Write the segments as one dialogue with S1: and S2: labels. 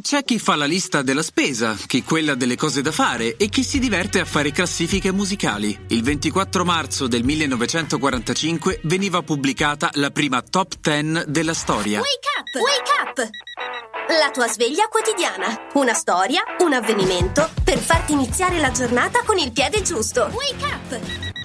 S1: C'è chi fa la lista della spesa, chi quella delle cose da fare e chi si diverte a fare classifiche musicali. Il 24 marzo del 1945 veniva pubblicata la prima top 10 della storia.
S2: Wake up! Wake up! La tua sveglia quotidiana. Una storia, un avvenimento per farti iniziare la giornata con il piede giusto. Wake up!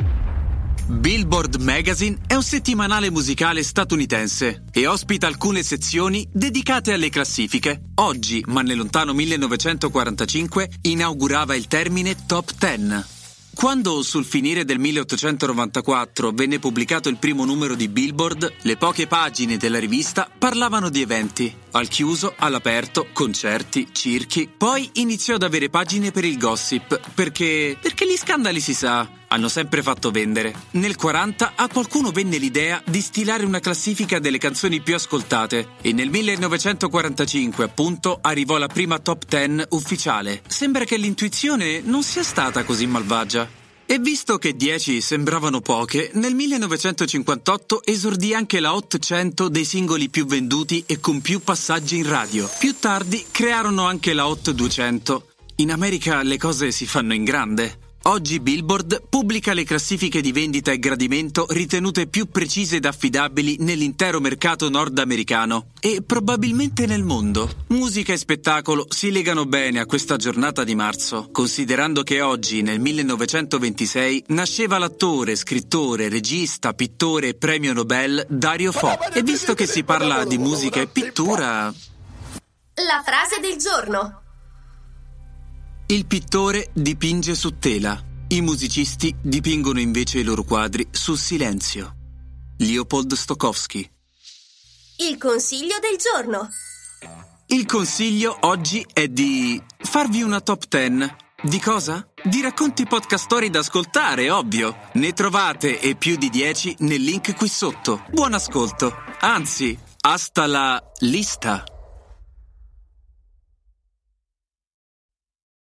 S1: Billboard Magazine è un settimanale musicale statunitense e ospita alcune sezioni dedicate alle classifiche. Oggi, ma nel lontano 1945, inaugurava il termine Top 10. Quando sul finire del 1894 venne pubblicato il primo numero di Billboard, le poche pagine della rivista parlavano di eventi, al chiuso, all'aperto, concerti, circhi. Poi iniziò ad avere pagine per il gossip, perché perché gli scandali si sa, hanno sempre fatto vendere. Nel 40 a qualcuno venne l'idea di stilare una classifica delle canzoni più ascoltate e nel 1945 appunto arrivò la prima top 10 ufficiale. Sembra che l'intuizione non sia stata così malvagia. E visto che 10 sembravano poche, nel 1958 esordì anche la Hot 100 dei singoli più venduti e con più passaggi in radio. Più tardi crearono anche la Hot 200. In America le cose si fanno in grande. Oggi Billboard pubblica le classifiche di vendita e gradimento ritenute più precise ed affidabili nell'intero mercato nordamericano e probabilmente nel mondo. Musica e spettacolo si legano bene a questa giornata di marzo, considerando che oggi, nel 1926, nasceva l'attore, scrittore, regista, pittore e premio Nobel Dario Fo. E visto che si parla di musica e pittura...
S2: La frase del giorno.
S1: Il pittore dipinge su tela, i musicisti dipingono invece i loro quadri su silenzio. Leopold Stokowski.
S2: Il consiglio del giorno.
S1: Il consiglio oggi è di farvi una top 10. Di cosa? Di racconti podcast story da ascoltare, ovvio. Ne trovate e più di 10 nel link qui sotto. Buon ascolto. Anzi, hasta la lista.